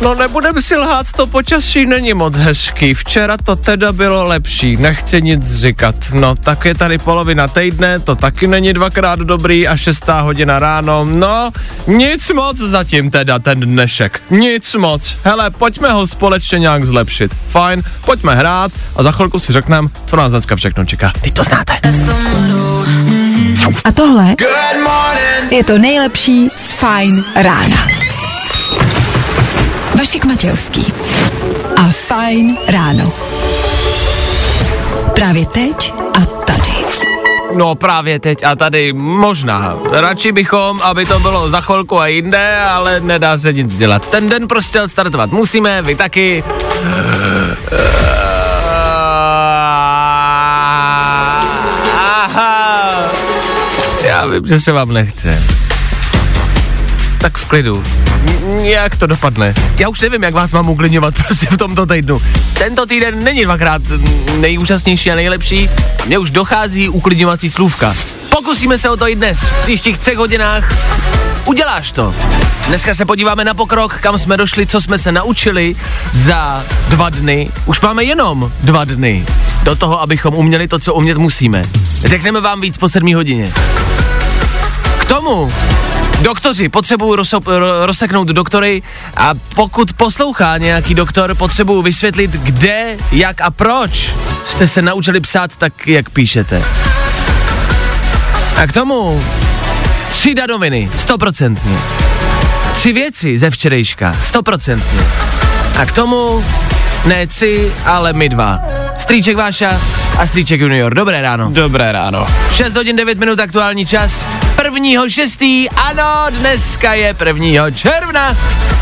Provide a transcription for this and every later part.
No nebudem si lhát, to počasí není moc hezký. Včera to teda bylo lepší, nechci nic říkat. No tak je tady polovina týdne, to taky není dvakrát dobrý a šestá hodina ráno. No, nic moc zatím teda ten dnešek. Nic moc. Hele, pojďme ho společně nějak zlepšit. Fajn, pojďme hrát a za chvilku si řekneme, co nás dneska všechno čeká. Ty to znáte. A tohle je to nejlepší z Fajn rána. Vašek Matějovský a Fajn ráno. Právě teď a tady. No právě teď a tady možná. Radši bychom, aby to bylo za chvilku a jinde, ale nedá se nic dělat. Ten den prostě startovat musíme, vy taky. Já vím, že se vám nechce. Tak v klidu. N- Jak to dopadne? Já už nevím, jak vás mám uklidňovat prostě v tomto týdnu. Tento týden není dvakrát nejúžasnější a nejlepší. A mně už dochází uklidňovací slůvka. Pokusíme se o to i dnes, v příštích třech hodinách. Uděláš to. Dneska se podíváme na pokrok, kam jsme došli, co jsme se naučili za dva dny. Už máme jenom dva dny do toho, abychom uměli to, co umět musíme. Řekneme vám víc po sedmí hodině. K tomu Doktoři, potřebuju rozso- ro- rozseknout doktory a pokud poslouchá nějaký doktor, potřebuju vysvětlit, kde, jak a proč jste se naučili psát tak, jak píšete. A k tomu tři danoviny, stoprocentně. Tři věci ze včerejška, stoprocentně. A k tomu ne tři, ale my dva. Strýček Váša a Strýček Junior. Dobré ráno. Dobré ráno. 6 hodin 9 minut aktuální čas. Prvního šestý, ano, dneska je prvního června.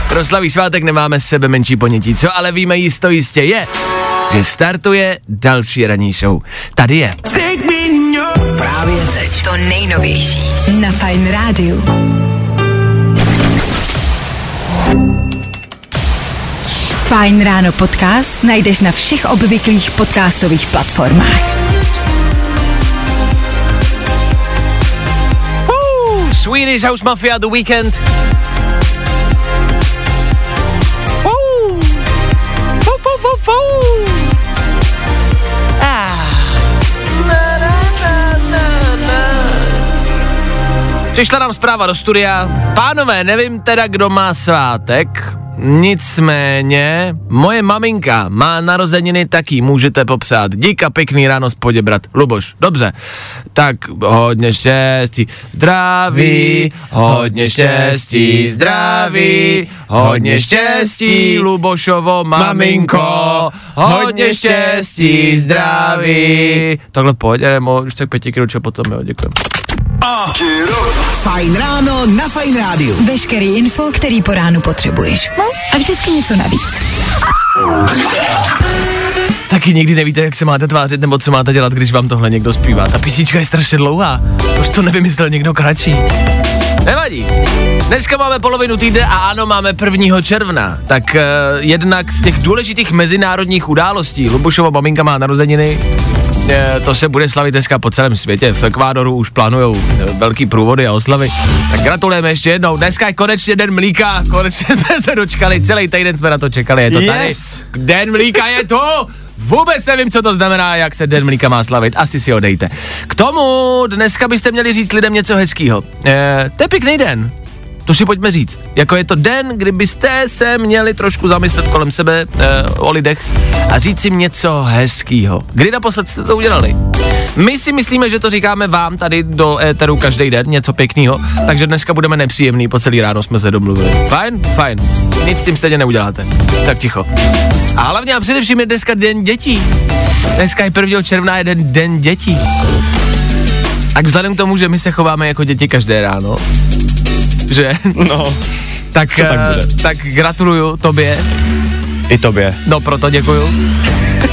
Proslaví svátek nemáme s sebe menší ponětí, co ale víme jisto jistě je, že startuje další ranní show. Tady je. Právě teď. To nejnovější na Fajn rádiu. Fajn ráno podcast najdeš na všech obvyklých podcastových platformách. Swedish House Mafia The Weekend. Ah. Přišla nám zpráva do studia. Pánové, nevím teda, kdo má svátek, nicméně moje maminka má narozeniny taky, můžete popřát. Dík a pěkný ráno z Poděbrat. Luboš, dobře. Tak hodně štěstí, zdraví, hodně štěstí, zdraví, hodně štěstí, Lubošovo maminko, hodně štěstí, zdraví. Takhle pojď, nebo už tak pěti potom, jo, děkujeme. Fajn ráno na Fajn rádiu. Veškerý info, který po ránu potřebuješ. No? A vždycky něco navíc. Taky nikdy nevíte, jak se máte tvářit nebo co máte dělat, když vám tohle někdo zpívá. Ta písnička je strašně dlouhá. Už to nevymyslel někdo kratší. Nevadí. Dneska máme polovinu týdne a ano, máme 1. června. Tak uh, jednak z těch důležitých mezinárodních událostí, Lubošova maminka má narozeniny, to se bude slavit dneska po celém světě. V Ekvádoru už plánujou eh, velký průvody a oslavy. Tak gratulujeme ještě jednou. Dneska je konečně den mlíka. Konečně jsme se dočkali. Celý týden jsme na to čekali. Je to tady. Yes. Den mlíka je tu. Vůbec nevím, co to znamená, jak se Den mlíka má slavit. Asi si ho dejte. K tomu dneska byste měli říct lidem něco hezkýho. Eh, to je pěkný den. To si pojďme říct. Jako je to den, kdybyste se měli trošku zamyslet kolem sebe eh, o lidech a říct si něco hezkýho. Kdy naposled jste to udělali? My si myslíme, že to říkáme vám tady do éteru každý den, něco pěkného, takže dneska budeme nepříjemný, po celý ráno jsme se domluvili. Fajn? Fajn. Nic s tím stejně neuděláte. Tak ticho. A hlavně a především je dneska den dětí. Dneska je 1. června jeden den dětí. Tak vzhledem k tomu, že my se chováme jako děti každé ráno, že? No, Tak, To tak eh, bude. tak gratuluju tobě, i tobě. no proto děkuju.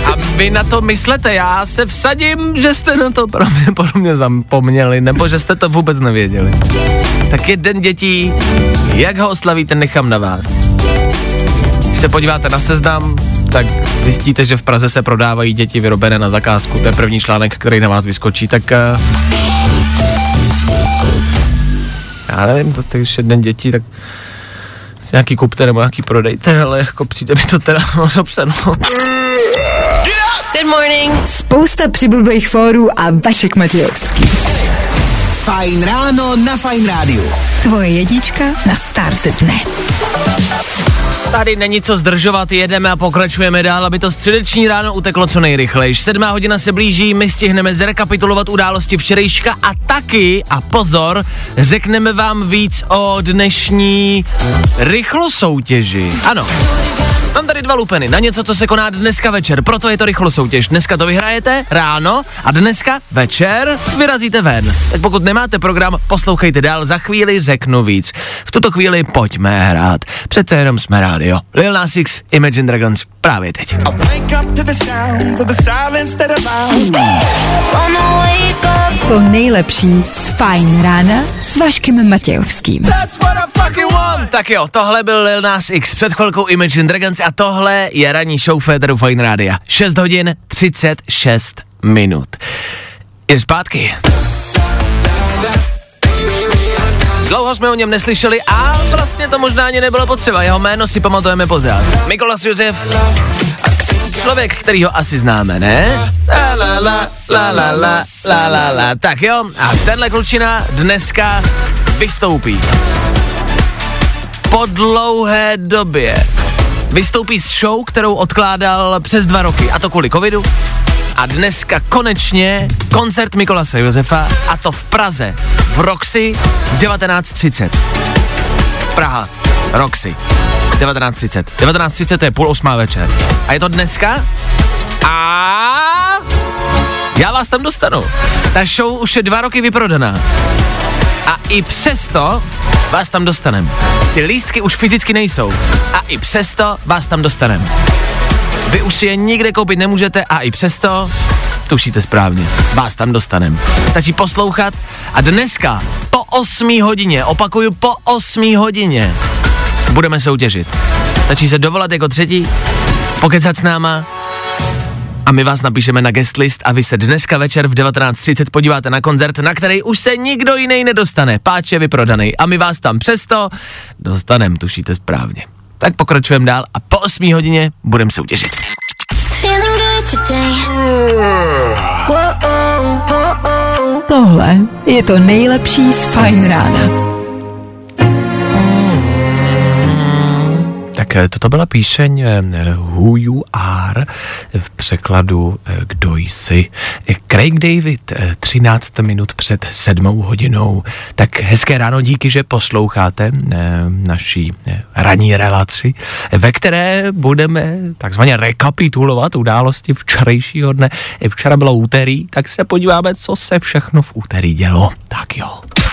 A vy na to myslete, já se vsadím, že jste na to pravděpodobně zapomněli, nebo že jste to vůbec nevěděli. Tak jeden dětí, jak ho oslavíte, nechám na vás. Když se podíváte na seznam, tak zjistíte, že v Praze se prodávají děti vyrobené na zakázku. To je první článek, který na vás vyskočí, tak uh, já nevím, to když jeden dětí, tak si nějaký kupte nebo nějaký prodejte, ale jako přijde mi to teda moc dobře, no. Good morning. Spousta přibulbých fórů a Vašek Matějovský. Fajn ráno na Fajn rádiu. Tvoje jednička na start dne. Tady není co zdržovat, jedeme a pokračujeme dál, aby to středeční ráno uteklo co nejrychleji. Sedmá hodina se blíží, my stihneme zrekapitulovat události včerejška a taky, a pozor, řekneme vám víc o dnešní rychlosoutěži. Ano, Mám tady dva lupeny na něco, co se koná dneska večer, proto je to rychlosoutěž. Dneska to vyhrajete ráno a dneska večer vyrazíte ven. Tak pokud nemáte program, poslouchejte dál, za chvíli řeknu víc. V tuto chvíli pojďme hrát. Přece jenom jsme rádio. Lil Nas X, Imagine Dragons, právě teď. Wake up to the sounds of the silence that allows To nejlepší z Fajn rána s Vaškem Matějovským. Tak jo, tohle byl Lil Nas X, před chvilkou Imagine Dragons a tohle je ranní show Féteru Fine Rádia. 6 hodin 36 minut. Je zpátky. Dlouho jsme o něm neslyšeli a vlastně to možná ani nebylo potřeba. Jeho jméno si pamatujeme pořád. Mikolas Josef. Člověk, který ho asi známe, ne? La la la, la la la, la la la. Tak jo, a tenhle klučina dneska vystoupí. Po dlouhé době vystoupí s show, kterou odkládal přes dva roky, a to kvůli covidu. A dneska konečně koncert Mikolase Josefa, a to v Praze, v Roxy 1930. Praha, Roxy, 19.30. 19.30 je půl osmá večer. A je to dneska? A já vás tam dostanu. Ta show už je dva roky vyprodaná. A i přesto vás tam dostanem. Ty lístky už fyzicky nejsou. A i přesto vás tam dostanem. Vy už si je nikde koupit nemůžete a i přesto tušíte správně, vás tam dostanem. Stačí poslouchat a dneska po 8 hodině, opakuju po 8 hodině, budeme soutěžit. Stačí se dovolat jako třetí, pokecat s náma a my vás napíšeme na guest list a vy se dneska večer v 19.30 podíváte na koncert, na který už se nikdo jiný nedostane. Páč je vyprodaný a my vás tam přesto dostanem, tušíte správně. Tak pokračujeme dál a po 8 hodině budeme soutěžit. Tohle je to nejlepší z Fajn rána. Tak eh, toto byla píseň eh, Who You Are v překladu eh, Kdo jsi. Craig David, eh, 13 minut před sedmou hodinou. Tak hezké ráno, díky, že posloucháte naší ranní relaci, ve které budeme takzvaně rekapitulovat události včerejšího dne. Včera bylo úterý, tak se podíváme, co se všechno v úterý dělo. Tak jo.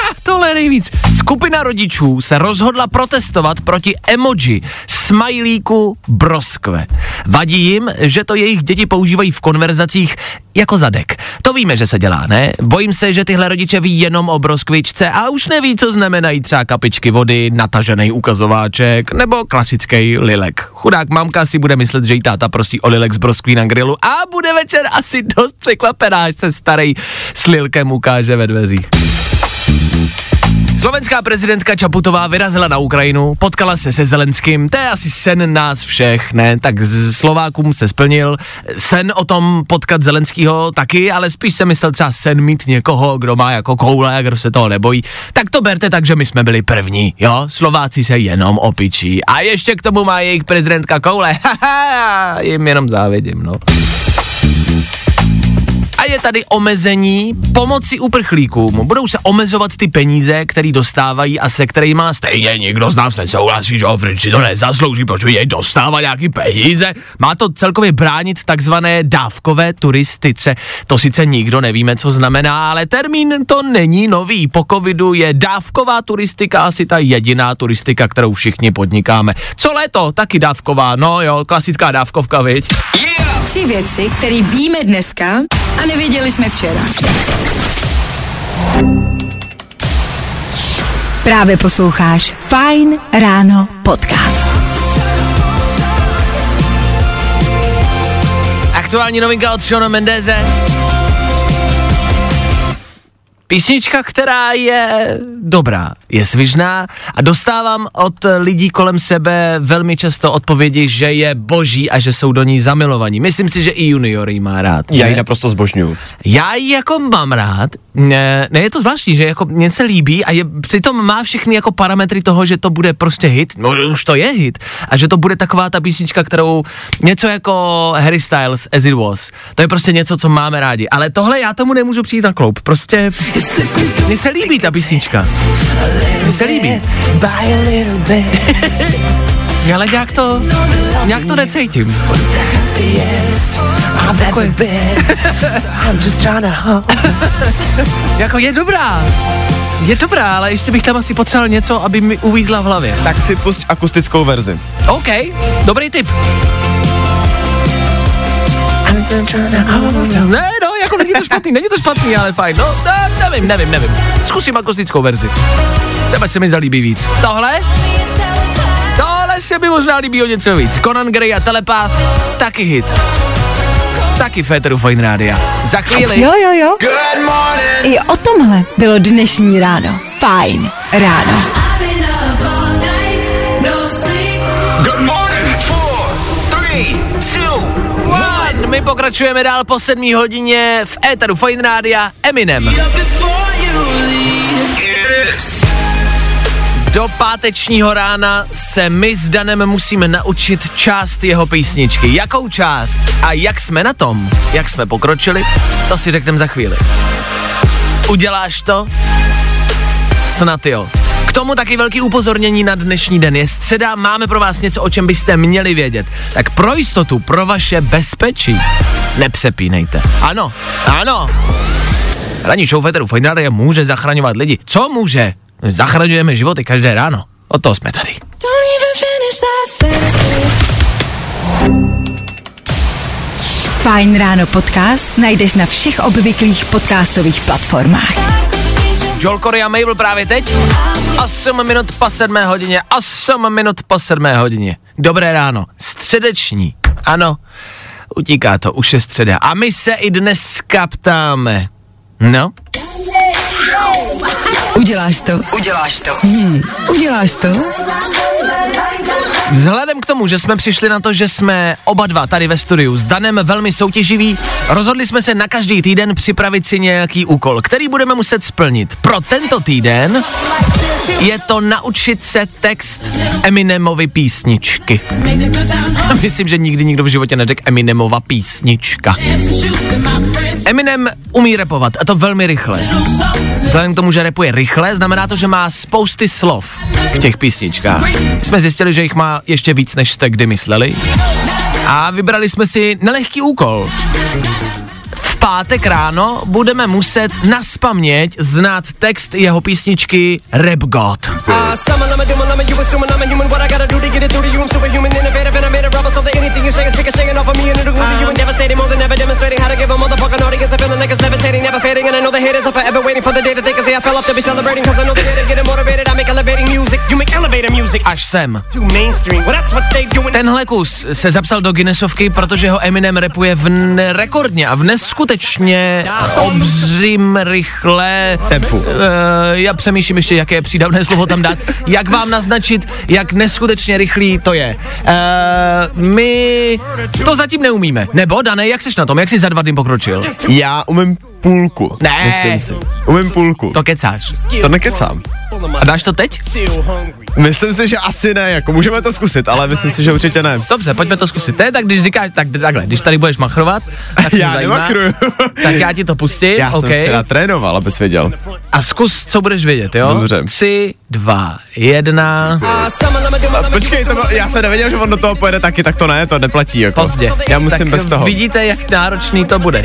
Tohle je nejvíc. Skupina rodičů se rozhodla protestovat proti emoji smajlíku broskve. Vadí jim, že to jejich děti používají v konverzacích jako zadek. To víme, že se dělá, ne? Bojím se, že tyhle rodiče ví jenom o broskvičce a už neví, co znamenají třeba kapičky vody, natažený ukazováček nebo klasický lilek. Chudák mamka si bude myslet, že jí táta prosí o lilek z broskví na grilu a bude večer asi dost překvapená, až se starý s lilkem ukáže ve dveřích. Slovenská prezidentka Čaputová vyrazila na Ukrajinu, potkala se se Zelenským, to je asi sen nás všech, ne? Tak z Slovákům se splnil. Sen o tom potkat Zelenskýho taky, ale spíš se myslel třeba sen mít někoho, kdo má jako koule a kdo se toho nebojí. Tak to berte tak, že my jsme byli první, jo? Slováci se jenom opičí. A ještě k tomu má jejich prezidentka koule. Jim jenom závidím, no. Je tady omezení pomoci uprchlíkům. Budou se omezovat ty peníze, které dostávají a se kterými stejně nikdo z nás nesouhlasí, že Ofrič si to nezaslouží, protože jej dostává nějaký peníze. Má to celkově bránit takzvané dávkové turistice. To sice nikdo nevíme, co znamená, ale termín to není nový. Po covidu je dávková turistika asi ta jediná turistika, kterou všichni podnikáme. Co léto? Taky dávková, no jo, klasická dávkovka, viď? Tři věci, které víme dneska a nevěděli jsme včera. Právě posloucháš Fine Ráno podcast. Aktuální novinka od Shona Mendeze. Písnička, která je dobrá, je svižná a dostávám od lidí kolem sebe velmi často odpovědi, že je boží a že jsou do ní zamilovaní. Myslím si, že i junior jí má rád. Já ji naprosto zbožňuju. Já ji jako mám rád, ne, ne je to zvláštní, že jako mně se líbí a je, přitom má všechny jako parametry toho, že to bude prostě hit, no už to je hit, a že to bude taková ta písnička, kterou něco jako Harry Styles As It Was, to je prostě něco, co máme rádi, ale tohle já tomu nemůžu přijít na kloup, prostě mně se líbí ta písnička, mně se líbí. Ale nějak to, nějak to necítím. Takový. jako je dobrá. Je dobrá, ale ještě bych tam asi potřeboval něco, aby mi uvízla v hlavě. Tak si pusť akustickou verzi. OK, dobrý tip. Ne, no, jako není to špatný, není to špatný, ale fajn. No, ne, nevím, nevím, nevím. Zkusím akustickou verzi. Třeba se mi zalíbí víc. Tohle? Tohle se mi možná líbí o něco víc. Conan Gray a Telepath, taky hit. Taky Féteru Fine Rádia. Za chvíli. Jo, jo, jo. I o tomhle bylo dnešní ráno. Fajn ráno. My pokračujeme dál po sedmí hodině v éteru Fine Rádia Eminem. Do pátečního rána se my s Danem musíme naučit část jeho písničky. Jakou část a jak jsme na tom, jak jsme pokročili, to si řekneme za chvíli. Uděláš to? Snad jo. Tomu taky velký upozornění na dnešní den. Je středa, máme pro vás něco, o čem byste měli vědět. Tak pro jistotu, pro vaše bezpečí, nepřepínejte. Ano, ano. Ranní show Federu Radio může zachraňovat lidi. Co může? Zachraňujeme životy každé ráno. O to jsme tady. Fajn ráno podcast najdeš na všech obvyklých podcastových platformách. Joel Corey a Mabel právě teď. 8 minut po 7 hodině. 8 minut po 7 hodině. Dobré ráno. Středeční. Ano, utíká to, už je středa. A my se i dneska ptáme. No, Uděláš to? Uděláš to? Hmm. Uděláš to? Vzhledem k tomu, že jsme přišli na to, že jsme oba dva tady ve studiu s Danem velmi soutěživí, rozhodli jsme se na každý týden připravit si nějaký úkol, který budeme muset splnit. Pro tento týden je to naučit se text Eminemovy písničky. Myslím, že nikdy nikdo v životě neřekl Eminemova písnička. Eminem umí repovat a to velmi rychle. Vzhledem k tomu, že repuje rychle, znamená to, že má spousty slov v těch písničkách. Jsme zjistili, že jich má ještě víc, než jste kdy mysleli. A vybrali jsme si nelehký úkol. V pátek ráno budeme muset naspaměť znát text jeho písničky Rap God. Až sem. Tenhle kus se zapsal do Guinnessovky, protože ho Eminem repuje v rekordně a v neskutečně obřím rychle Tempu. Uh, já přemýšlím ještě, jaké přídavné slovo tam dát. Jak vám naznačit, jak neskutečně rychlý to je. Uh, my to zatím neumíme. Nebo, Dané, jak seš na tom? Jak jsi za dva dny pokročil? Já umím půlku. Ne. Myslím si. Umím půlku. To kecáš. to nekecám. A dáš to teď? Myslím si, že asi ne, jako můžeme to zkusit, ale myslím si, že určitě ne. Dobře, pojďme to zkusit. To je tak, když říkáš, tak takhle, když tady budeš machrovat, tak Já zajímá, nemakruju. tak já ti to pustím, Já OK. jsem včera trénoval, abys věděl. A zkus, co budeš vědět, jo? Dobře. Tři, dva, jedna. Počkej, to, bylo- já jsem nevěděl, že on do toho pojede taky, tak to ne, to neplatí, jako. Pozdě. Já musím tak bez toho. Vidíte, jak náročný to bude.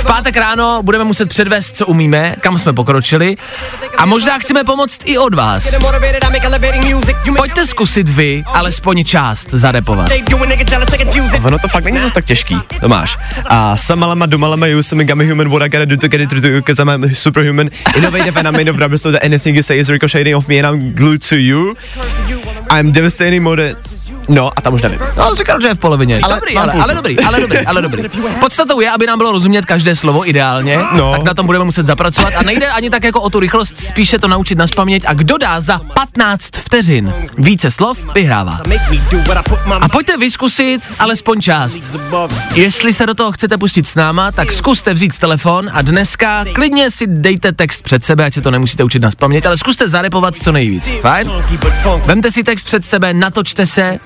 V pátek ráno budeme muset předvést, co umíme, kam jsme pokročili a možná chceme pomoct i od vás. Pojďte zkusit vy alespoň část zarepovat. Ono to fakt není zase tak těžký, to máš. A samalama dumalama you some gummy human what I gotta do to get it through to you cause I'm a superhuman innovative and I'm made of rubber so that anything you say is ricocheting off me and I'm glued to you. I'm devastating mode. No a tam už nevím. No, říkal, že je v polovině. Ale dobrý, ale, ale dobrý, ale dobrý, ale dobrý. Podstatou je, aby nám bylo rozumět každé slovo ideálně, No. tak na tom budeme muset zapracovat a nejde ani tak jako o tu rychlost, spíše to naučit naspamět a kdo dá za 15 vteřin více slov, vyhrává. A pojďte vyskusit alespoň část. Jestli se do toho chcete pustit s náma, tak zkuste vzít telefon a dneska klidně si dejte text před sebe, ať se to nemusíte učit naspamět, ale zkuste zarepovat co nejvíc. Fajn? Vemte si text před sebe, natočte se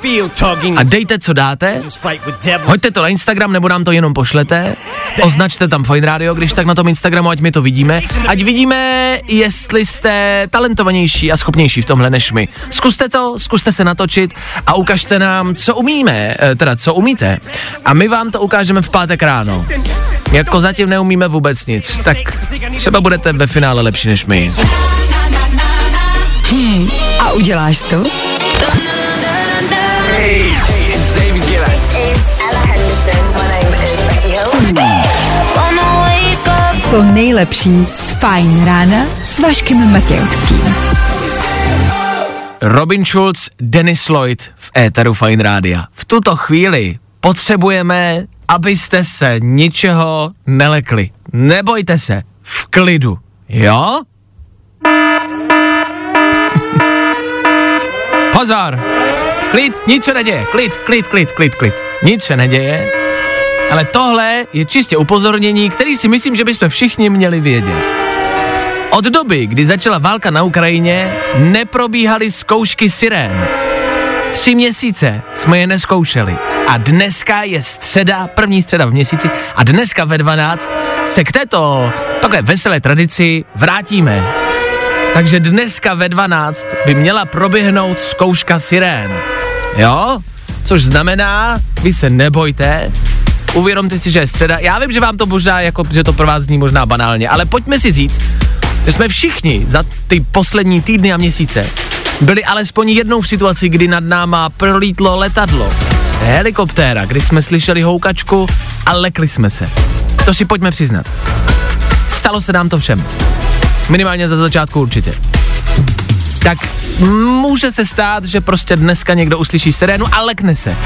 a dejte, co dáte. Hoďte to na Instagram, nebo nám to jenom pošlete. Označte tam Fine Radio, když tak na tom Instagramu, ať my to vidíme. Ať vidíme, jestli jste talentovanější a schopnější v tomhle než my. Zkuste to, zkuste se natočit a ukažte nám, co umíme, eh, teda co umíte. A my vám to ukážeme v pátek ráno. Jako zatím neumíme vůbec nic, tak třeba budete ve finále lepší než my. A uděláš to? To nejlepší z Fajn rána s Vaškem Matějovským. Robin Schulz, Dennis Lloyd v éteru Fine Rádia. V tuto chvíli potřebujeme, abyste se ničeho nelekli. Nebojte se, v klidu. Jo? Pozor! Klid, nic se neděje. Klid, klid, klid, klid, klid. Nic se neděje. Ale tohle je čistě upozornění, který si myslím, že bychom všichni měli vědět. Od doby, kdy začala válka na Ukrajině, neprobíhaly zkoušky sirén. Tři měsíce jsme je neskoušeli. A dneska je středa, první středa v měsíci, a dneska ve 12 se k této takové veselé tradici vrátíme. Takže dneska ve 12 by měla proběhnout zkouška sirén. Jo? Což znamená, vy se nebojte, uvědomte si, že je středa. Já vím, že vám to možná, jako, že to pro vás zní možná banálně, ale pojďme si říct, že jsme všichni za ty poslední týdny a měsíce byli alespoň jednou v situaci, kdy nad náma prolítlo letadlo, helikoptéra, kdy jsme slyšeli houkačku a lekli jsme se. To si pojďme přiznat. Stalo se nám to všem. Minimálně za začátku určitě. Tak může se stát, že prostě dneska někdo uslyší sirénu a lekne se.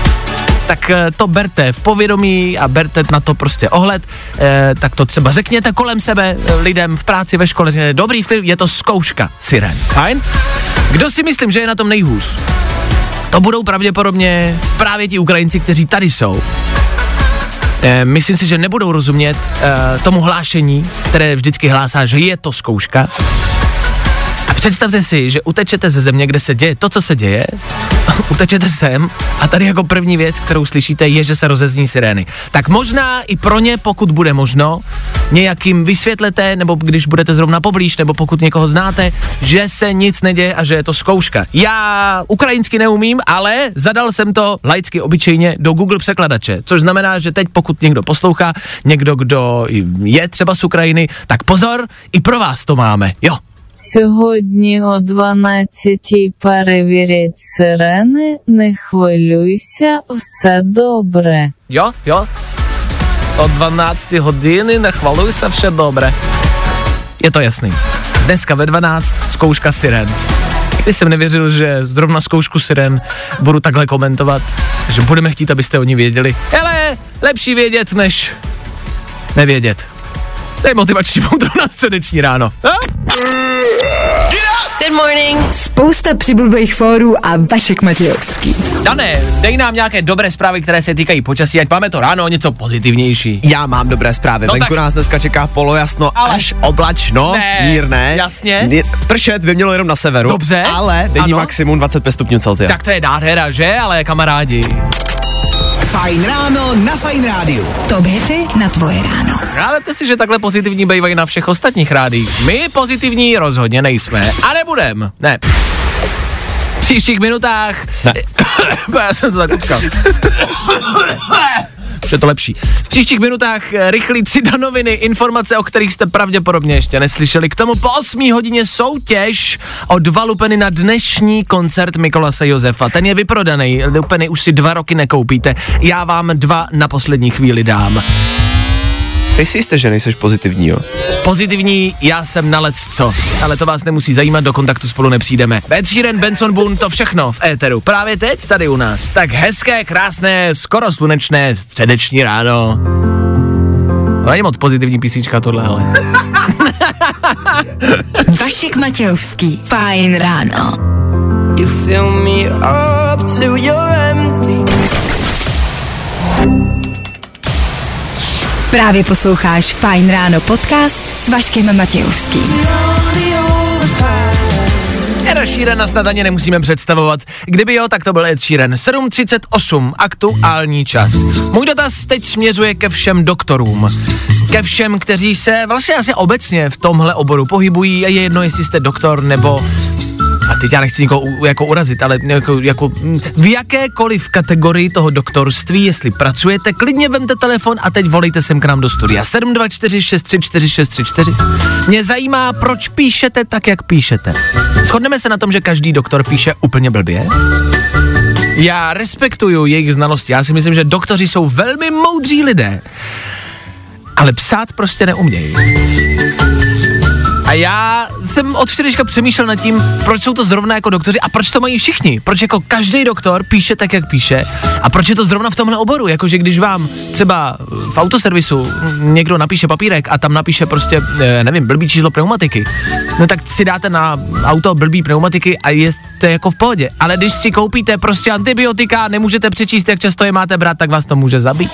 Tak eh, to berte v povědomí a berte na to prostě ohled, eh, tak to třeba řekněte kolem sebe eh, lidem v práci, ve škole, že dobrý vplyv, je to zkouška sirén. Fajn? Kdo si myslím, že je na tom nejhůř? To budou pravděpodobně právě ti Ukrajinci, kteří tady jsou. Myslím si, že nebudou rozumět tomu hlášení, které vždycky hlásá, že je to zkouška. Představte si, že utečete ze země, kde se děje to, co se děje, utečete sem a tady jako první věc, kterou slyšíte, je, že se rozezní sirény. Tak možná i pro ně, pokud bude možno, nějakým vysvětlete, nebo když budete zrovna poblíž, nebo pokud někoho znáte, že se nic neděje a že je to zkouška. Já ukrajinsky neumím, ale zadal jsem to laicky obyčejně do Google překladače, což znamená, že teď pokud někdo poslouchá, někdo, kdo je třeba z Ukrajiny, tak pozor, i pro vás to máme, jo. Сьогодні о 12 перевірять сирени, не хвилюйся, все добре. Jo, jo. O 12 hodiny nechvaluj se, vše dobré. Je to jasný. Dneska ve 12 zkouška siren. Když jsem nevěřil, že zrovna zkoušku siren budu takhle komentovat, že budeme chtít, abyste oni věděli. Ale lepší vědět, než nevědět. To je motivační moudro na středeční ráno. A? Good morning. Spousta přibulbých fórů a Vašek Matějovský. Dané, dej nám nějaké dobré zprávy, které se týkají počasí, ať máme to ráno něco pozitivnější. Já mám dobré zprávy. No Venku tak- nás dneska čeká polojasno Ale- až oblačno, Ne, mírné. jasně. Mír, pršet by mělo jenom na severu. Dobře, Ale denní maximum 25 stupňů Celsia. Tak to je nádhera, že? Ale kamarádi. Fajn ráno na Fajn rádiu. Top hity na tvoje ráno. Hádete si, že takhle pozitivní bývají na všech ostatních rádích. My pozitivní rozhodně nejsme. A nebudem. Ne. V příštích minutách... Ne. Já jsem se zakutkal. Už je to lepší. V příštích minutách eh, rychlý tři do noviny, informace, o kterých jste pravděpodobně ještě neslyšeli. K tomu po 8 hodině soutěž o dva lupeny na dnešní koncert Mikolase Josefa. Ten je vyprodaný, lupeny už si dva roky nekoupíte. Já vám dva na poslední chvíli dám. Ty si jistý, že nejseš pozitivní, jo? Pozitivní, já jsem na lec co, ale to vás nemusí zajímat, do kontaktu spolu nepřijdeme. Bed Sheeran, Benson Boone, to všechno v éteru. Právě teď tady u nás. Tak hezké, krásné, skoro slunečné středeční ráno. To není moc pozitivní písnička tohle, ale. Vašek Matějovský. Fajn ráno. You fill me up till you're empty. Právě posloucháš Fajn ráno podcast s Vaškem Matějovským. Ed Sheerana snad ani nemusíme představovat. Kdyby jo, tak to byl Ed Sheeran. 7.38, aktuální čas. Můj dotaz teď směřuje ke všem doktorům. Ke všem, kteří se vlastně asi obecně v tomhle oboru pohybují a je jedno, jestli jste doktor nebo a teď já nechci nikoho jako urazit, ale jako, jako mm, v jakékoliv kategorii toho doktorství, jestli pracujete, klidně vemte telefon a teď volejte sem k nám do studia. 724 634 634. Mě zajímá, proč píšete tak, jak píšete. Shodneme se na tom, že každý doktor píše úplně blbě? Já respektuju jejich znalosti, já si myslím, že doktoři jsou velmi moudří lidé, ale psát prostě neumějí. A já jsem od včerejška přemýšlel nad tím, proč jsou to zrovna jako doktoři a proč to mají všichni. Proč jako každý doktor píše tak, jak píše a proč je to zrovna v tomhle oboru. Jakože když vám třeba v autoservisu někdo napíše papírek a tam napíše prostě, eh, nevím, blbý číslo pneumatiky, no tak si dáte na auto blbý pneumatiky a je to jako v pohodě. Ale když si koupíte prostě antibiotika, nemůžete přečíst, jak často je máte brát, tak vás to může zabít.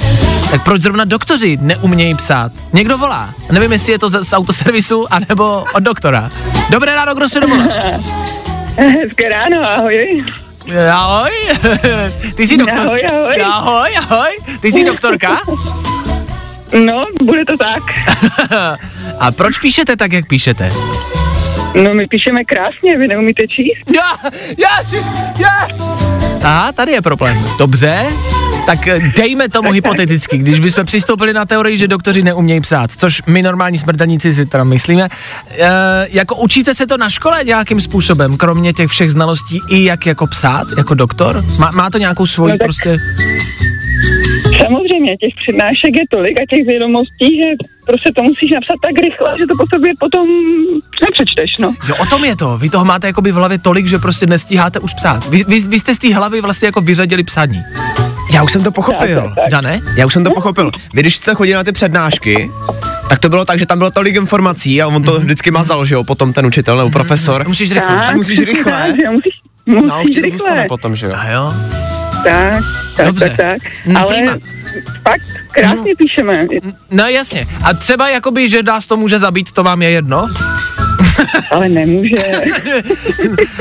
Tak proč zrovna doktoři neumějí psát? Někdo volá. Nevím, jestli je to z, z autoservisu, anebo od doktora. Dobré ráno, kdo se dovolá? Hezké ráno, ahoj. Ahoj. Ty jsi doktor... Ahoj, ahoj. Ahoj, ahoj. Ty jsi doktorka? No, bude to tak. A proč píšete tak, jak píšete? No, my píšeme krásně, vy neumíte číst? Já, já, já. Aha, tady je problém. Dobře, tak eh, dejme tomu hypoteticky, když bychom přistoupili na teorii, že doktoři neumějí psát, což my normální smrtelníci si teda myslíme, e, jako učíte se to na škole nějakým způsobem, kromě těch všech znalostí i jak jako psát, jako doktor? Má, má to nějakou svoji No tak- prostě... Samozřejmě, těch přednášek je tolik a těch vědomostí, že prostě to musíš napsat tak rychle, že to po tobě potom nepřečteš, no. Jo, o tom je to. Vy toho máte jakoby v hlavě tolik, že prostě nestíháte už psát. Vy, vy, vy jste z té hlavy vlastně jako vyřadili psaní. Já už jsem to pochopil. Tak, tak, tak. Dané? Já už jsem to pochopil. Vy když jste chodili na ty přednášky, tak to bylo tak, že tam bylo tolik informací a on to vždycky mazal, že jo, potom ten učitel nebo profesor. Musíš rychle. Tak musíš rychle. Musíš, musíš No, rychle. zůstane potom, že jo. A jo? Tak, tak, Dobře. tak, tak. No, Ale prima. fakt krásně píšeme. No jasně. A třeba jakoby, že nás to může zabít, to vám je jedno? Ale nemůže.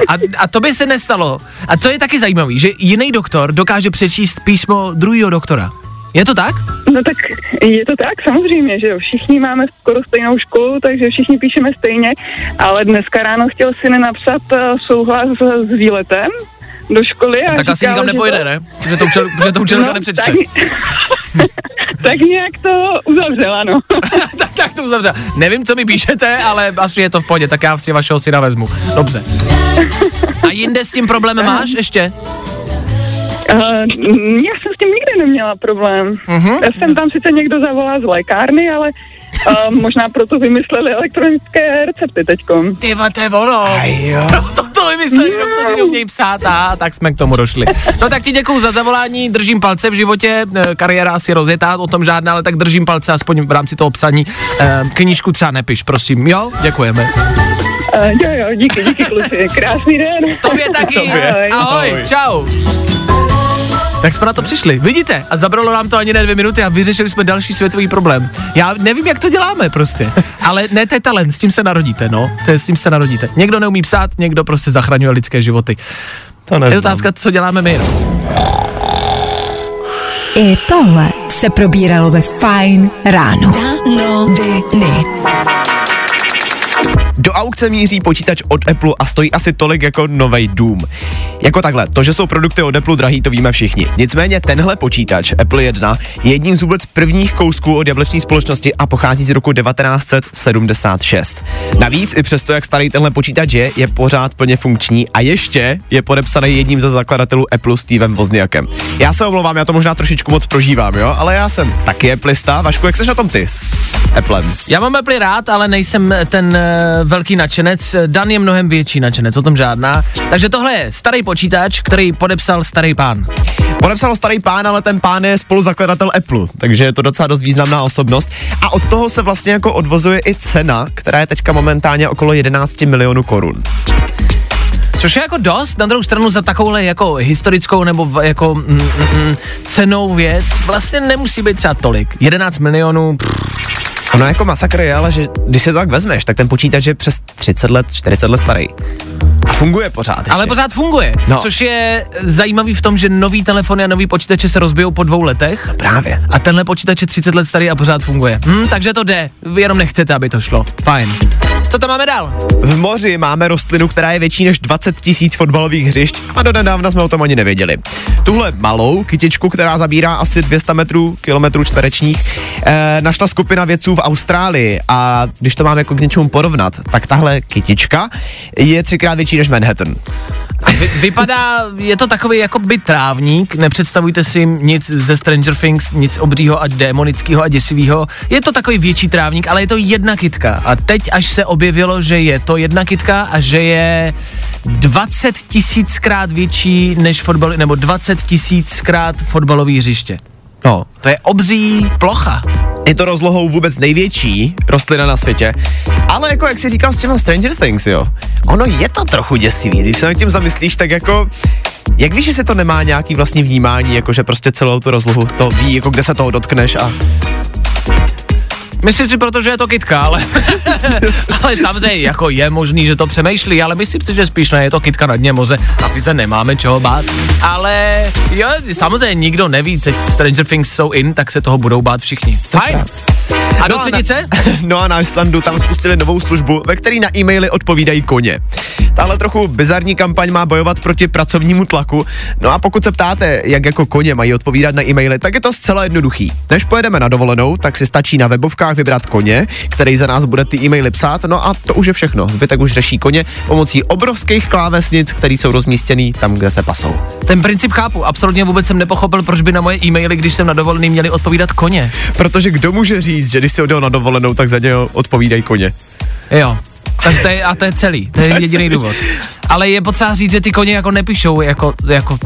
A, a to by se nestalo. A to je taky zajímavý, že jiný doktor dokáže přečíst písmo druhého doktora. Je to tak? No tak je to tak, samozřejmě, že jo. Všichni máme skoro stejnou školu, takže všichni píšeme stejně, ale dneska ráno chtěl si napsat uh, souhlas s, výletem do školy. A tak asi říkal, nikam že nepojde, to, ne? Že to, učil, že to učitelka No, nepřečte. tak, tak nějak to uzavřela, no. tak, tak to uzavře. Nevím, co mi píšete, ale asi je to v pohodě, tak já si vašeho syna vezmu. Dobře. A jinde s tím problémem máš ještě? Uh, já jsem s tím nikdy neměla problém. Mhm. Já jsem tam sice někdo zavolá z lékárny, ale uh, možná proto vymysleli elektronické recepty teďkom. Ty to je ono. jo. To, to vymysleli, doktoři neumějí psát a tak jsme k tomu došli. No tak ti děkuju za zavolání, držím palce v životě, eh, kariéra asi rozjetá, o tom žádná, ale tak držím palce aspoň v rámci toho psaní. Eh, Knížku třeba nepiš, prosím, jo? Děkujeme. Uh, jo, jo, díky, díky kluci, krásný den. Tobě taky. Ahoj. Ahoj, Ahoj. čau. Tak jsme na to přišli. Vidíte? A zabralo nám to ani ne dvě minuty a vyřešili jsme další světový problém. Já nevím, jak to děláme prostě. Ale ne, to je talent, s tím se narodíte, no. To je, s tím se narodíte. Někdo neumí psát, někdo prostě zachraňuje lidské životy. To Je neznám. otázka, co děláme my. I tohle se probíralo ve Fine ráno. Noviny. Do aukce míří počítač od Apple a stojí asi tolik jako novej dům. Jako takhle, to, že jsou produkty od Apple drahý, to víme všichni. Nicméně tenhle počítač Apple 1 je jedním z vůbec prvních kousků od jablečné společnosti a pochází z roku 1976. Navíc i přesto, jak starý tenhle počítač je, je pořád plně funkční a ještě je podepsaný jedním ze zakladatelů Apple Stevem Wozniakem. Já se omlouvám, já to možná trošičku moc prožívám, jo, ale já jsem taky Applista. Vašku, jak seš na tom ty s Applem? Já mám Apple rád, ale nejsem ten uh, velký nadšenec. Dan je mnohem větší nadšenec, o tom žádná. Takže tohle je starý počítač, který podepsal starý pán. Podepsal starý pán, ale ten pán je spoluzakladatel Apple, takže je to docela dost významná osobnost. A od toho se vlastně jako odvozuje i cena, která je teďka momentálně okolo 11 milionů korun. Což je jako dost, na druhou stranu za takovouhle jako historickou nebo jako mm, mm, mm, cenou věc vlastně nemusí být třeba tolik. 11 milionů, pff, Ono jako masakr je, ale že když si to tak vezmeš, tak ten počítač je přes 30 let, 40 let starý. Funguje pořád. Ještě. ale pořád funguje. No. Což je zajímavý v tom, že nový telefony a nový počítače se rozbijou po dvou letech. Právě. A tenhle počítač je 30 let starý a pořád funguje. Hm, takže to jde, vy jenom nechcete, aby to šlo. Fajn. Co tam máme dál? V moři máme rostlinu, která je větší než 20 tisíc fotbalových hřišť a do nedávna jsme o tom ani nevěděli. Tuhle malou kytičku, která zabírá asi 200 metrů, kilometrů čtverečních, eh, našla skupina vědců v Austrálii a když to máme jako k něčemu porovnat, tak tahle kytička je třikrát větší než Manhattan. Vy, vypadá, je to takový jako by trávník, nepředstavujte si nic ze Stranger Things, nic obřího a démonického a děsivého. Je to takový větší trávník, ale je to jedna kytka. A teď až se objevilo, že je to jedna kytka a že je 20 tisíckrát větší než fotbal, nebo 20 tisíckrát fotbalový hřiště. No, To je obří plocha. je to rozlohou vůbec největší rostlina na světě, ale jako jak si říkal s těma Stranger Things, jo, ono je to trochu děsivý, když se nad tím zamyslíš, tak jako jak víš, že se to nemá nějaký vlastní vnímání, jako že prostě celou tu rozlohu to ví, jako kde se toho dotkneš a Myslím si, protože je to kytka, ale, ale samozřejmě jako je možný, že to přemýšlí, ale myslím si, že spíš ne, je to kytka na dně moře a sice nemáme čeho bát, ale jo, samozřejmě nikdo neví, teď Stranger Things jsou in, tak se toho budou bát všichni. Fajn. A do No a na- třetice? No a na Islandu tam spustili novou službu, ve který na e-maily odpovídají koně. Tahle trochu bizarní kampaň má bojovat proti pracovnímu tlaku. No a pokud se ptáte, jak jako koně mají odpovídat na e-maily, tak je to zcela jednoduchý. Než pojedeme na dovolenou, tak si stačí na webovkách vybrat koně, který za nás bude ty e-maily psát, no a to už je všechno. Zbytek už řeší koně pomocí obrovských klávesnic, které jsou rozmístěný tam, kde se pasou. Ten princip chápu, absolutně vůbec jsem nepochopil, proč by na moje e-maily, když jsem na dovolený, měli odpovídat koně. Protože kdo může říct, že když si odjel na dovolenou, tak za něho odpovídají koně. Jo. Tak to je, a to je celý, to je jediný důvod. Ale je potřeba říct, že ty koně jako nepíšou jako, jako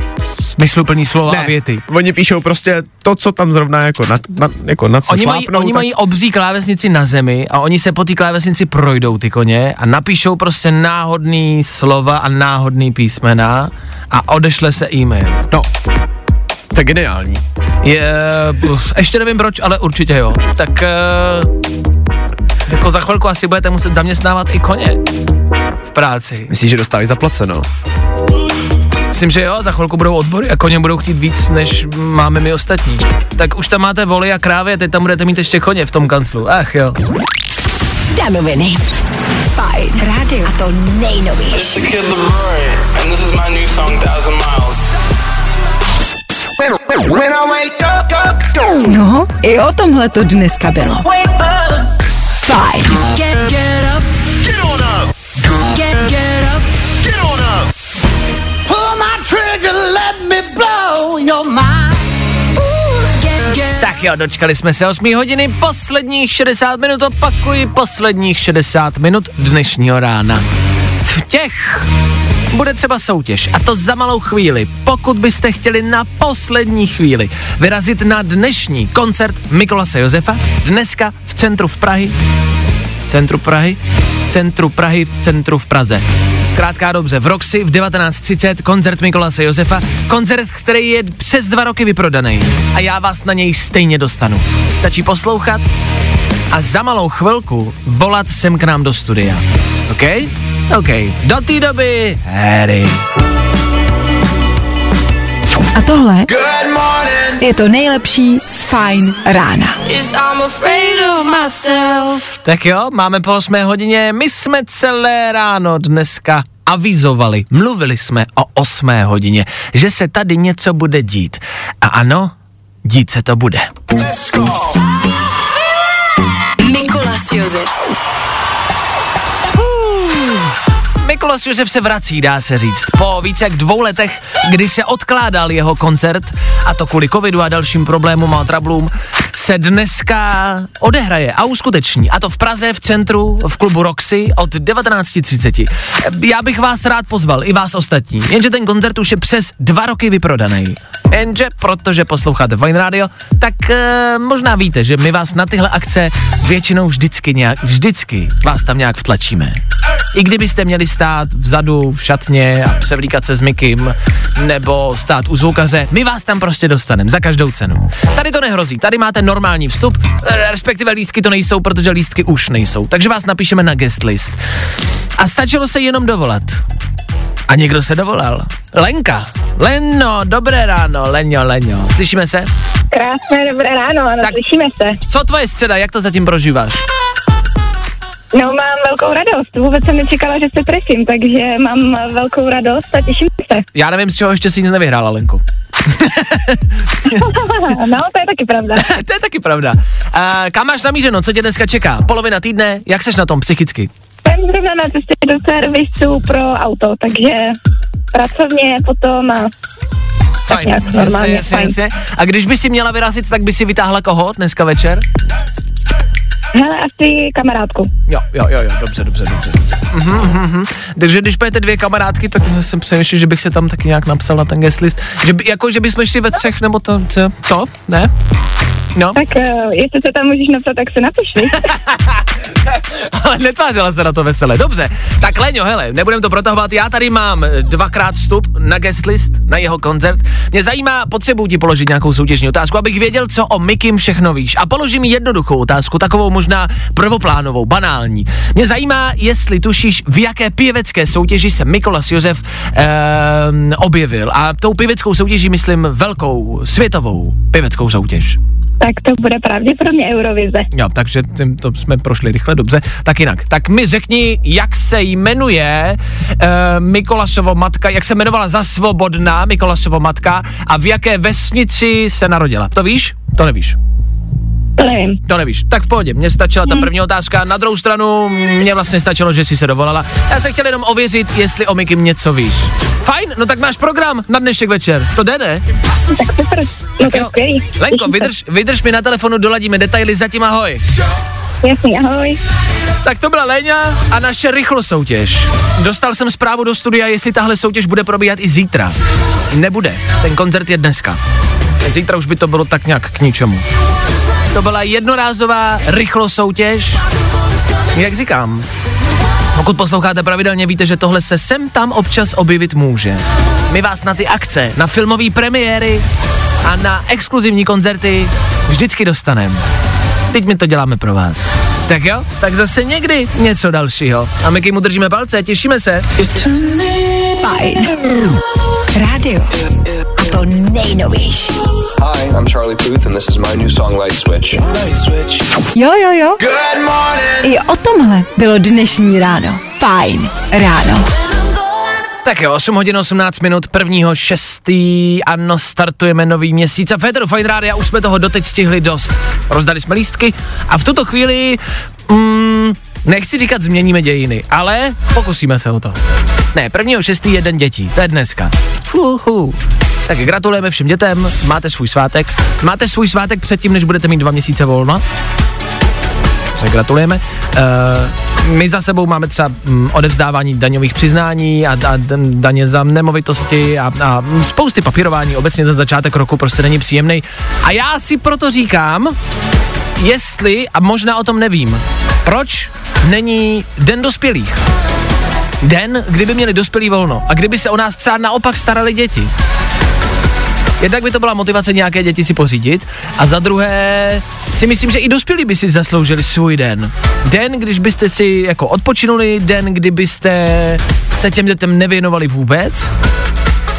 smysluplný slova a věty. Oni píšou prostě to, co tam zrovna jako na, na, jako na co Oni mají, šlápnou, oni tak- mají obří klávesnici na zemi a oni se po té klávesnici projdou ty koně a napíšou prostě náhodný slova a náhodný písmena a odešle se e-mail. No, je geniální. Je, pf, ještě nevím proč, ale určitě jo. Tak eh, jako za chvilku asi budete muset zaměstnávat i koně v práci. Myslíš, že dostávají zaplaceno? Myslím, že jo, za chvilku budou odbory a koně budou chtít víc, než máme my ostatní. Tak už tam máte voly a krávy a teď tam budete mít ještě koně v tom kanclu. Ach jo. Danoviny. Fajn rádio. A to nejnovější. No, i o tomhle to dneska bylo. Fajn. Tak jo, dočkali jsme se 8 hodiny, posledních 60 minut, opakuji, posledních 60 minut dnešního rána. V těch bude třeba soutěž a to za malou chvíli. Pokud byste chtěli na poslední chvíli vyrazit na dnešní koncert Mikolase Josefa, dneska v centru v Prahy, centru Prahy, centru Prahy, v centru v Praze. Zkrátka a dobře, v Roxy v 19.30 koncert Mikolase Josefa, koncert, který je přes dva roky vyprodaný a já vás na něj stejně dostanu. Stačí poslouchat a za malou chvilku volat sem k nám do studia. OK? OK. Do té doby, Harry. A tohle je to nejlepší z Fine rána. Tak jo, máme po 8 hodině, my jsme celé ráno dneska avizovali, mluvili jsme o 8 hodině, že se tady něco bude dít. A ano, dít se to bude. Mikolas Josef. Mikolas Josef se vrací, dá se říct. Po více jak dvou letech, kdy se odkládal jeho koncert, a to kvůli covidu a dalším problémům a trablům, se dneska odehraje a uskuteční. A to v Praze, v centru, v klubu Roxy od 19.30. Já bych vás rád pozval, i vás ostatní. Jenže ten koncert už je přes dva roky vyprodaný. Jenže protože posloucháte Vine Radio, tak e, možná víte, že my vás na tyhle akce většinou vždycky nějak, vždycky vás tam nějak vtlačíme. I kdybyste měli stát vzadu v šatně a převlíkat se s Mikým, nebo stát u zvukaře, my vás tam prostě dostaneme za každou cenu. Tady to nehrozí, tady máte normální vstup, eh, respektive lístky to nejsou, protože lístky už nejsou, takže vás napíšeme na guest list. A stačilo se jenom dovolat. A někdo se dovolal. Lenka. Leno, dobré ráno, Leňo, Leňo. Slyšíme se? Krásné dobré ráno, ano, tak. slyšíme se. Co tvoje středa, jak to zatím prožíváš? No, mám velkou radost. Vůbec jsem nečekala, že se trefím, takže mám velkou radost a těším se. Já nevím, z čeho ještě si nic nevyhrála, Lenko. no, to je taky pravda. to je taky pravda. A kam máš namířeno, co tě dneska čeká? Polovina týdne, jak seš na tom psychicky? Jsem zrovna na cestě do servisu pro auto, takže pracovně potom a tak nějak normálně, jasně, fajn. jasně. A když by si měla vyrazit, tak by si vytáhla koho dneska večer? Hele, asi kamarádku. Jo, jo, jo, jo, dobře, dobře, dobře. Mhm, mhm, mhm. Takže když pojete dvě kamarádky, tak jsem přemýšlel, že bych se tam taky nějak napsal na ten guest list. Že by, jako, že bychom šli ve třech, nebo to, co? co? Ne? No, Tak uh, jestli se tam můžeš napsat, tak se napiš, ale netvářila se na to veselé. Dobře, tak Leňo, hele, nebudem to protahovat, já tady mám eh, dvakrát vstup na guest list, na jeho koncert. Mě zajímá, potřebuji ti položit nějakou soutěžní otázku, abych věděl, co o Mikim všechno víš. A položím jednoduchou otázku, takovou možná prvoplánovou, banální. Mě zajímá, jestli tušíš, v jaké pěvecké soutěži se Mikolas Josef eh, objevil. A tou pěveckou soutěží myslím velkou, světovou pěveckou soutěž. Tak to bude pravděpodobně Eurovize. Jo, takže tím to jsme prošli rychle, dobře. Tak jinak, tak mi řekni, jak se jmenuje uh, Mikolasovo matka, jak se jmenovala za svobodná Mikolasovo matka a v jaké vesnici se narodila. To víš? To nevíš. To nevím. To nevíš. Tak v pohodě, mně stačila ta první otázka. Na druhou stranu, mně vlastně stačilo, že jsi se dovolala. Já jsem chtěl jenom ověřit, jestli o Mikim něco víš. Fajn, no tak máš program na dnešek večer. To jde, ne? Tak super, no je Jo. Lenko, vydrž, vydrž mi na telefonu, doladíme detaily, zatím ahoj. Jasný, ahoj. Tak to byla Léňa a naše rychlo soutěž. Dostal jsem zprávu do studia, jestli tahle soutěž bude probíhat i zítra. Nebude, ten koncert je dneska. Zítra už by to bylo tak nějak k ničemu. To byla jednorázová rychlo soutěž. Jak říkám, pokud posloucháte pravidelně, víte, že tohle se sem tam občas objevit může. My vás na ty akce, na filmové premiéry a na exkluzivní koncerty vždycky dostaneme. Teď my to děláme pro vás. Tak jo, tak zase někdy něco dalšího. A my mu držíme palce, těšíme se. Fajn. Rádio. A to nejnovější. Hi, I'm Charlie Puth, and this is my new song Light Switch. Light Switch. Jo, jo, jo. I o tomhle bylo dnešní ráno. Fajn ráno. Tak jo, 8 hodin 18 minut, prvního šestý, ano, startujeme nový měsíc a Féteru Fine Rádia už jsme toho doteď stihli dost. Rozdali jsme lístky a v tuto chvíli, mm, nechci říkat změníme dějiny, ale pokusíme se o to. Ne, prvního šestý je den dětí, to je dneska. Fuhu. Tak gratulujeme všem dětem, máte svůj svátek. Máte svůj svátek předtím, než budete mít dva měsíce volno? Takže gratulujeme. Uh, my za sebou máme třeba mm, odevzdávání daňových přiznání a, a daně za nemovitosti a, a spousty papírování. Obecně ten začátek roku prostě není příjemný. A já si proto říkám, jestli, a možná o tom nevím, proč není den dospělých. Den, kdyby měli dospělí volno a kdyby se o nás třeba naopak starali děti. Jednak by to byla motivace nějaké děti si pořídit a za druhé si myslím, že i dospělí by si zasloužili svůj den. Den, když byste si jako odpočinuli, den, kdybyste se těm dětem nevěnovali vůbec,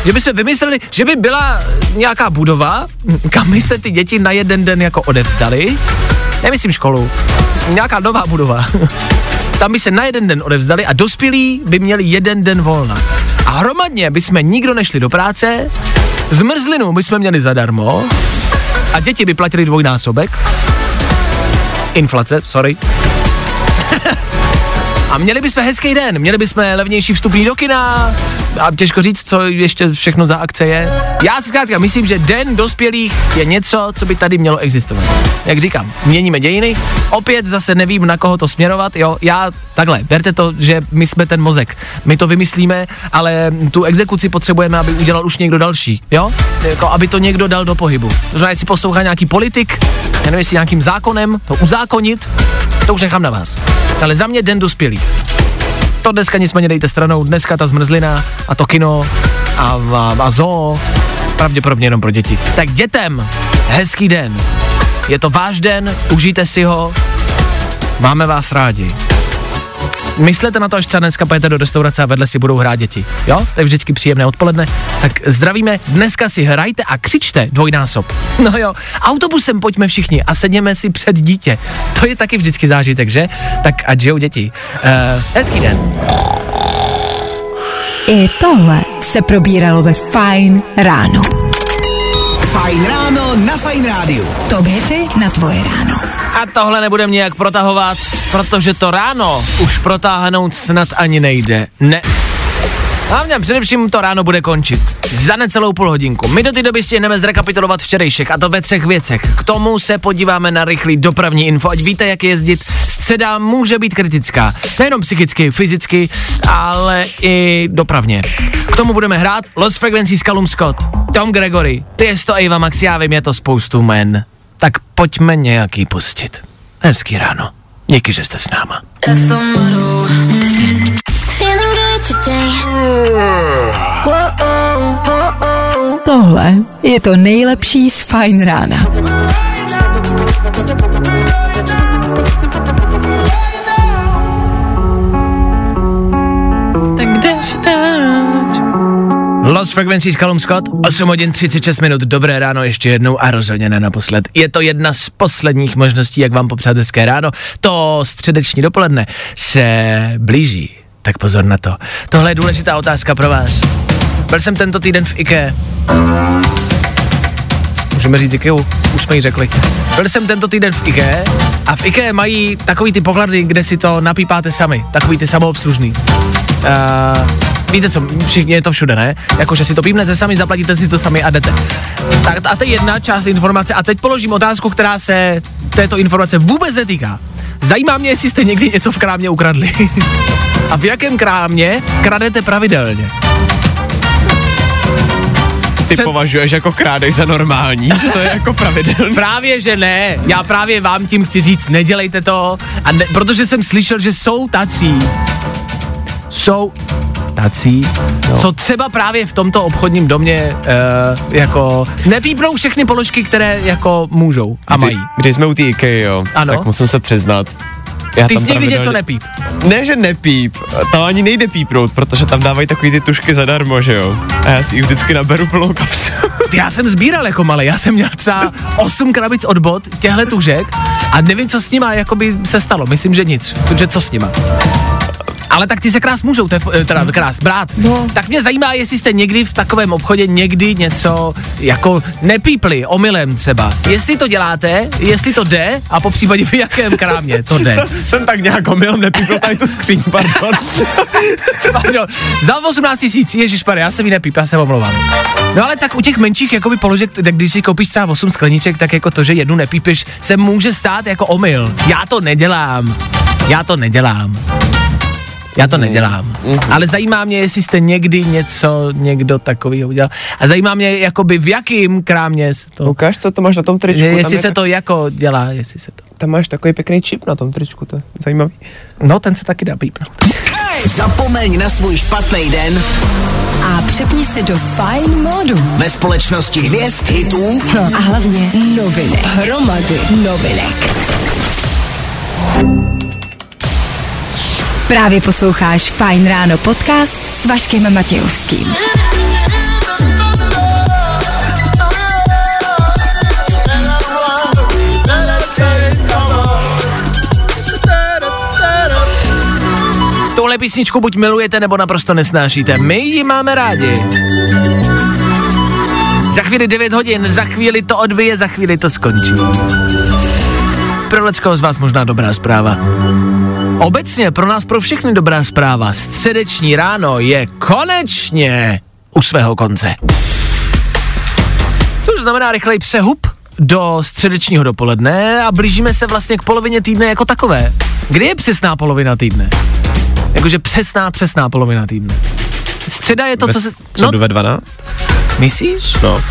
že bychom vymysleli, že by byla nějaká budova, kam by se ty děti na jeden den jako odevzdali, nemyslím školu, nějaká nová budova, tam by se na jeden den odevzdali a dospělí by měli jeden den volna. A hromadně bychom nikdo nešli do práce, zmrzlinu bychom měli zadarmo a děti by platili dvojnásobek. Inflace, sorry. A měli bychom hezký den, měli bychom levnější vstupní do kina a těžko říct, co ještě všechno za akce je. Já si zkrátka myslím, že den dospělých je něco, co by tady mělo existovat. Jak říkám, měníme dějiny, opět zase nevím, na koho to směrovat, jo, já takhle, berte to, že my jsme ten mozek, my to vymyslíme, ale tu exekuci potřebujeme, aby udělal už někdo další, jo, jako aby to někdo dal do pohybu. To znamená, jestli poslouchá nějaký politik, já nevím, jestli nějakým zákonem to uzákonit, to už nechám na vás. Ale za mě den dospělých. To dneska nicméně dejte stranou, dneska ta zmrzlina a to kino a, a, a zoo, pravděpodobně jenom pro děti. Tak dětem, hezký den. Je to váš den, užijte si ho, máme vás rádi. Myslete na to, až třeba dneska pojete do restaurace a vedle si budou hrát děti. Jo? To je vždycky příjemné odpoledne. Tak zdravíme, dneska si hrajte a křičte dvojnásob. No jo, autobusem pojďme všichni a sedněme si před dítě. To je taky vždycky zážitek, že? Tak ať žijou děti. Uh, hezký den. I tohle se probíralo ve Fine ráno. Fajn ráno na Fajn rádiu. To hity na tvoje ráno. A tohle nebudem nějak protahovat, protože to ráno už protáhnout snad ani nejde. Ne. Hlavně především to ráno bude končit. Za necelou půl hodinku. My do té doby stihneme zrekapitulovat včerejšek a to ve třech věcech. K tomu se podíváme na rychlý dopravní info, ať víte, jak jezdit. Středa může být kritická. Nejenom psychicky, fyzicky, ale i dopravně. K tomu budeme hrát Lost Frequencies Callum Scott, Tom Gregory, Tiesto Eva Max, já vím, je to spoustu men. Tak pojďme nějaký pustit. Hezký ráno. Díky, že jste s náma. Tohle je to nejlepší z Fine rána. Tak kde jsi teď? Lost Frequencies Callum Scott, 8 hodin 36 minut, dobré ráno ještě jednou a rozhodně ne naposled. Je to jedna z posledních možností, jak vám popřát hezké ráno. To středeční dopoledne se blíží, tak pozor na to. Tohle je důležitá otázka pro vás. Byl jsem tento týden v IKEA. Můžeme říct IKEA, už jsme ji řekli. Byl jsem tento týden v IKEA a v IKEA mají takový ty poklady, kde si to napípáte sami, takový ty samoobslužný. Uh, víte co, všichni je to všude, ne? Jakože si to pípnete sami, zaplatíte si to sami a jdete. Tak a to je jedna část informace a teď položím otázku, která se této informace vůbec netýká. Zajímá mě, jestli jste někdy něco v krámě ukradli. a v jakém krámě kradete pravidelně? Ty Jsem- považuješ jako krádej za normální, že to je jako pravidelný. Právě, že ne. Já právě vám tím chci říct, nedělejte to, a ne, protože jsem slyšel, že jsou tací. Jsou tací, no. co třeba právě v tomto obchodním domě uh, jako nepípnou všechny položky, které jako můžou a mají. Kdy, když jsme u té IKEA, jo, Ano. tak musím se přiznat. Já Ty jsi někdy něco nepíp. Ne, že nepíp, tam ani nejde pípnout, protože tam dávají takový ty tušky zadarmo, že jo. A já si jich vždycky naberu plnou kapsu. Ty, Já jsem sbíral jako malý, já jsem měl třeba 8 krabic od bot, těhle tužek a nevím, co s nima jakoby se stalo, myslím, že nic, protože co s nima. Ale tak ty se krás můžou, tef, eh, teda krás brát. No. Tak mě zajímá, jestli jste někdy v takovém obchodě někdy něco jako nepípli, omylem třeba. Jestli to děláte, jestli to jde a po případě v jakém krámě to jde. jsem, jsem tak nějak omylem nepípl tady tu skříň, pardon. Pardon, za 18 tisíc, ježišpare, já jsem ji nepíp, já se omlouvám. No ale tak u těch menších jakoby položek, tak když si koupíš třeba 8 skleniček, tak jako to, že jednu nepípeš, se může stát jako omyl. Já to nedělám. Já to nedělám. Já to nedělám. Ale zajímá mě, jestli jste někdy něco, někdo takového udělal. A zajímá mě, jakoby v jakým krámě se to... Ukáž, co to máš na tom tričku. Je, tam jestli je se tak- to jako dělá, jestli se to... Tam máš takový pěkný čip na tom tričku, to je zajímavý. No, ten se taky dá pípnout. Zapomeň na svůj špatný den A přepni se do fajn módu. ve společnosti hvězd, hitů No a hlavně novinek. Hromady novinek. Právě posloucháš Fajn ráno podcast s Vaškem Matějovským. Tuhle písničku buď milujete, nebo naprosto nesnášíte. My ji máme rádi. Za chvíli 9 hodin, za chvíli to odbije, za chvíli to skončí. Pro z vás možná dobrá zpráva. Obecně pro nás pro všechny dobrá zpráva. Středeční ráno je konečně u svého konce. Což znamená rychlej přehup do středečního dopoledne a blížíme se vlastně k polovině týdne jako takové. Kdy je přesná polovina týdne? Jakože přesná, přesná polovina týdne. Středa je to, Ve co se... středu ve 12? Myslíš? No.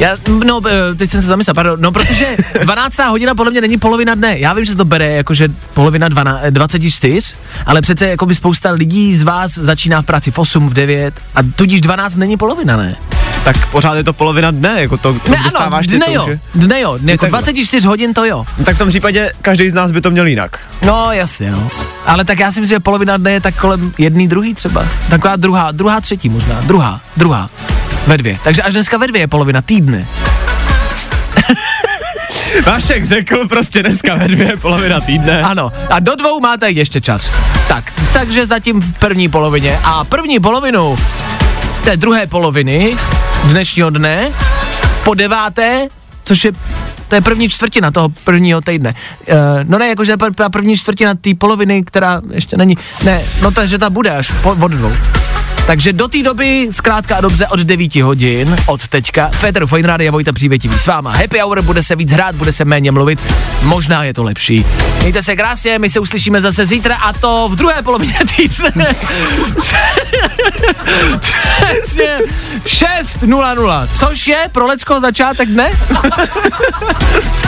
Já, no, eh, teď jsem se zamyslel, pardon, no protože 12. hodina podle mě není polovina dne. Já vím, že se to bere jakože polovina 12, 24, ale přece jako by spousta lidí z vás začíná v práci v 8, v 9 a tudíž 12 není polovina, ne? Tak pořád je to polovina dne, jako to, to Ne, ano, dostáváš ty dne to jo, už je- dne jo, jako takhle. 24 hodin to jo. Tak v tom případě každý z nás by to měl jinak. No, jasně, no. Ale tak já si myslím, že polovina dne je tak kolem jedný, druhý třeba. Taková druhá, druhá, třetí možná. Druhá, druhá. Ve dvě. Takže až dneska ve dvě je polovina týdne. Vašek řekl prostě dneska ve dvě polovina týdne. Ano, a do dvou máte ještě čas. Tak, takže zatím v první polovině. A první polovinu té druhé poloviny dnešního dne po deváté, což je to je první čtvrtina toho prvního týdne. Uh, no ne, jakože ta první čtvrtina té poloviny, která ještě není. Ne, no takže ta bude až po, od dvou. Takže do té doby, zkrátka a dobře, od 9 hodin, od teďka, Fine Radio a Vojta Přívětivý s váma. Happy Hour, bude se víc hrát, bude se méně mluvit, možná je to lepší. Mějte se krásně, my se uslyšíme zase zítra a to v druhé polovině týdne. Přesně 6.00, což je pro Lecko začátek dne?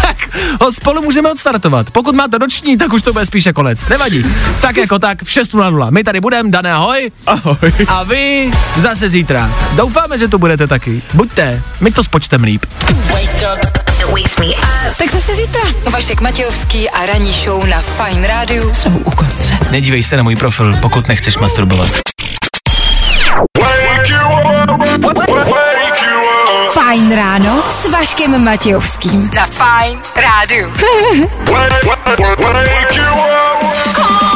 tak ho spolu můžeme odstartovat. Pokud máte noční, tak už to bude spíše konec. Nevadí. Tak jako tak v 6.00. My tady budeme, Dané, ahoj. Ahoj. A vy zase zítra. Doufáme, že tu budete taky. Buďte, my to spočtem líp. Tak zase zítra. Vašek Matějovský a ranní show na Fajn rádiu jsou u konce. Nedívej se na můj profil, pokud nechceš masturbovat. Fajn ráno s Vaškem Matějovským. Na Fajn rádiu. Wake you up.